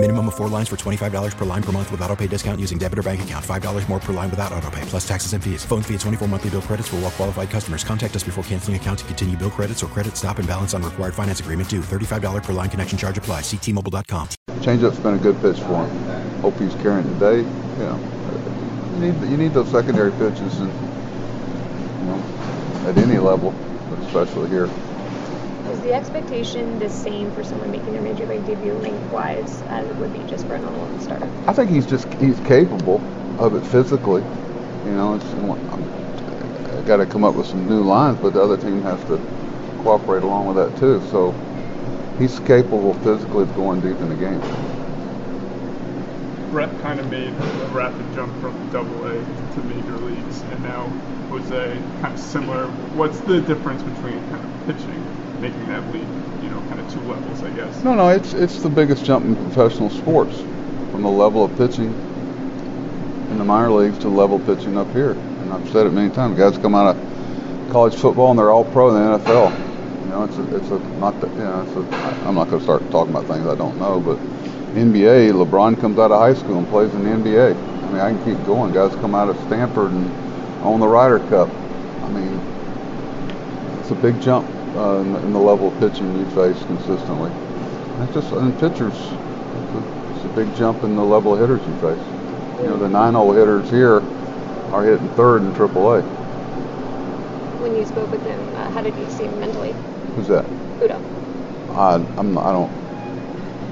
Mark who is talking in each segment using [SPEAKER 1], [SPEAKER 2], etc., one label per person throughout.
[SPEAKER 1] Minimum of four lines for $25 per line per month with auto pay discount using debit or bank account. $5 more per line without auto pay, plus taxes and fees. Phone fee at 24 monthly bill credits for all well qualified customers. Contact us before canceling account to continue bill credits or credit stop and balance on required finance agreement due. $35 per line connection charge apply. Ctmobile.com.
[SPEAKER 2] Changeup's been a good pitch for him. Hope he's carrying today. You know, you need you need those secondary pitches, and you know, at any level, but especially here.
[SPEAKER 3] Is the expectation the same for someone making their major league debut lengthwise as it would be just for a normal starter?
[SPEAKER 2] I think he's just he's capable of it physically. You know, it's I got to come up with some new lines, but the other team has to cooperate along with that too. So he's capable physically of going deep in the game.
[SPEAKER 4] Brett kind of made a rapid jump from double A to major leagues, and now Jose kind of similar. What's the difference between kind of pitching, making that leap, you know, kind of two levels, I guess?
[SPEAKER 2] No, no, it's it's the biggest jump in professional sports, from the level of pitching in the minor leagues to level pitching up here. And I've said it many times. Guys come out of college football and they're all pro in the NFL. You know, it's a, it's a not that you know, it's a, I'm not going to start talking about things I don't know, but NBA, LeBron comes out of high school and plays in the NBA. I mean, I can keep going. Guys come out of Stanford and own the Ryder Cup. I mean, it's a big jump uh, in, the, in, the, level of pitching you face consistently. And it's just in pitchers, it's a, it's a big jump in the level of hitters you face. You know, the nine-hole hitters here are hitting third in AAA.
[SPEAKER 3] When you spoke with him, uh, how did you see him mentally?
[SPEAKER 2] Who's that?
[SPEAKER 3] Udo.
[SPEAKER 2] I, I'm, I don't,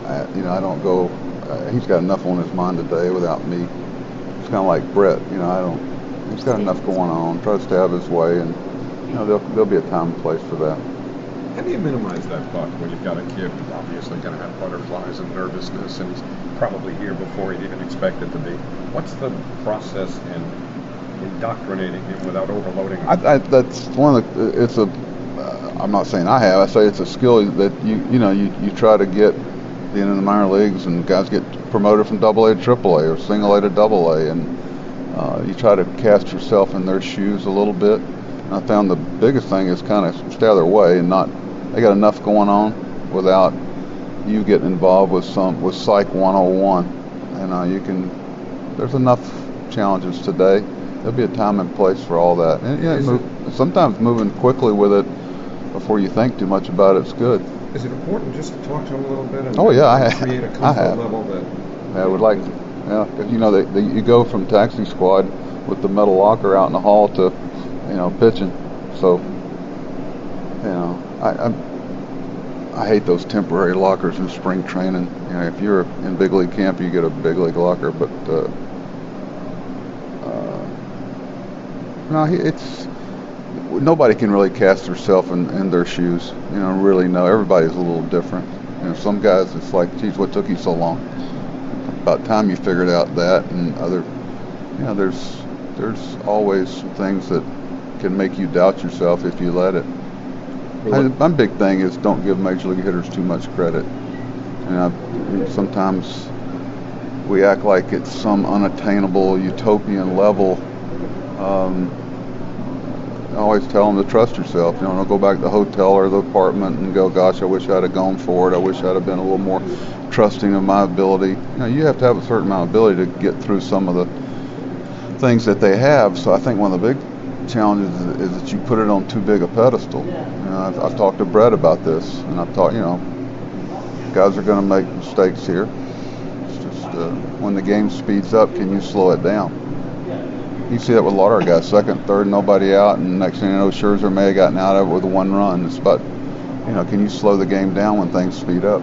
[SPEAKER 2] I, you know, I don't go. Uh, he's got enough on his mind today without me. It's kind of like Brett. You know, I don't. He's got enough going on. Tries to have his way, and you know, there'll, there'll be a time and place for that.
[SPEAKER 5] How do you minimize that, Buck, when you've got a kid who's obviously going to have butterflies and nervousness, and he's probably here before he'd even expect it to be? What's the process in indoctrinating him without overloading him?
[SPEAKER 2] I, I, that's one of the. It's a. Uh, I'm not saying I have. I say it's a skill that you you know you, you try to get being in the minor leagues and guys get promoted from double A to triple A or single A to double A and uh, you try to cast yourself in their shoes a little bit. I found the biggest thing is kind of stay out of their way and not they got enough going on without you getting involved with some with psych 101 and uh, you can there's enough challenges today. There'll be a time and place for all that. And yeah move, sometimes moving quickly with it before you think too much about it's good.
[SPEAKER 5] Is it important just to talk to them a little bit and
[SPEAKER 2] oh yeah I
[SPEAKER 5] have, create a comfort
[SPEAKER 2] I have.
[SPEAKER 5] level that
[SPEAKER 2] yeah, I would like yeah you know they, they, you go from taxi squad with the metal locker out in the hall to you know pitching. So you know I, I I hate those temporary lockers in spring training. You know, if you're in big league camp, you get a big league locker, but uh, uh, no, it's nobody can really cast themselves in, in their shoes. You know, really know everybody's a little different. You know, some guys it's like, geez, what took you so long? About time you figured out that, and other, you know, there's there's always things that can make you doubt yourself if you let it. I, my big thing is don't give major league hitters too much credit. And I, sometimes we act like it's some unattainable utopian level. Um, I always tell them to trust yourself. You know, don't go back to the hotel or the apartment and go, "Gosh, I wish I'd have gone for it. I wish I'd have been a little more trusting of my ability." You know, you have to have a certain amount of ability to get through some of the things that they have. So I think one of the big challenges is, is that you put it on too big a pedestal. You know, I've, I've talked to Brett about this, and I've talked, you know, guys are going to make mistakes here. It's just uh, when the game speeds up, can you slow it down? You see that with a lot of our guys, second, third, nobody out, and next thing you know, Scherzer may have gotten out of it with one run. It's about, you know, can you slow the game down when things speed up?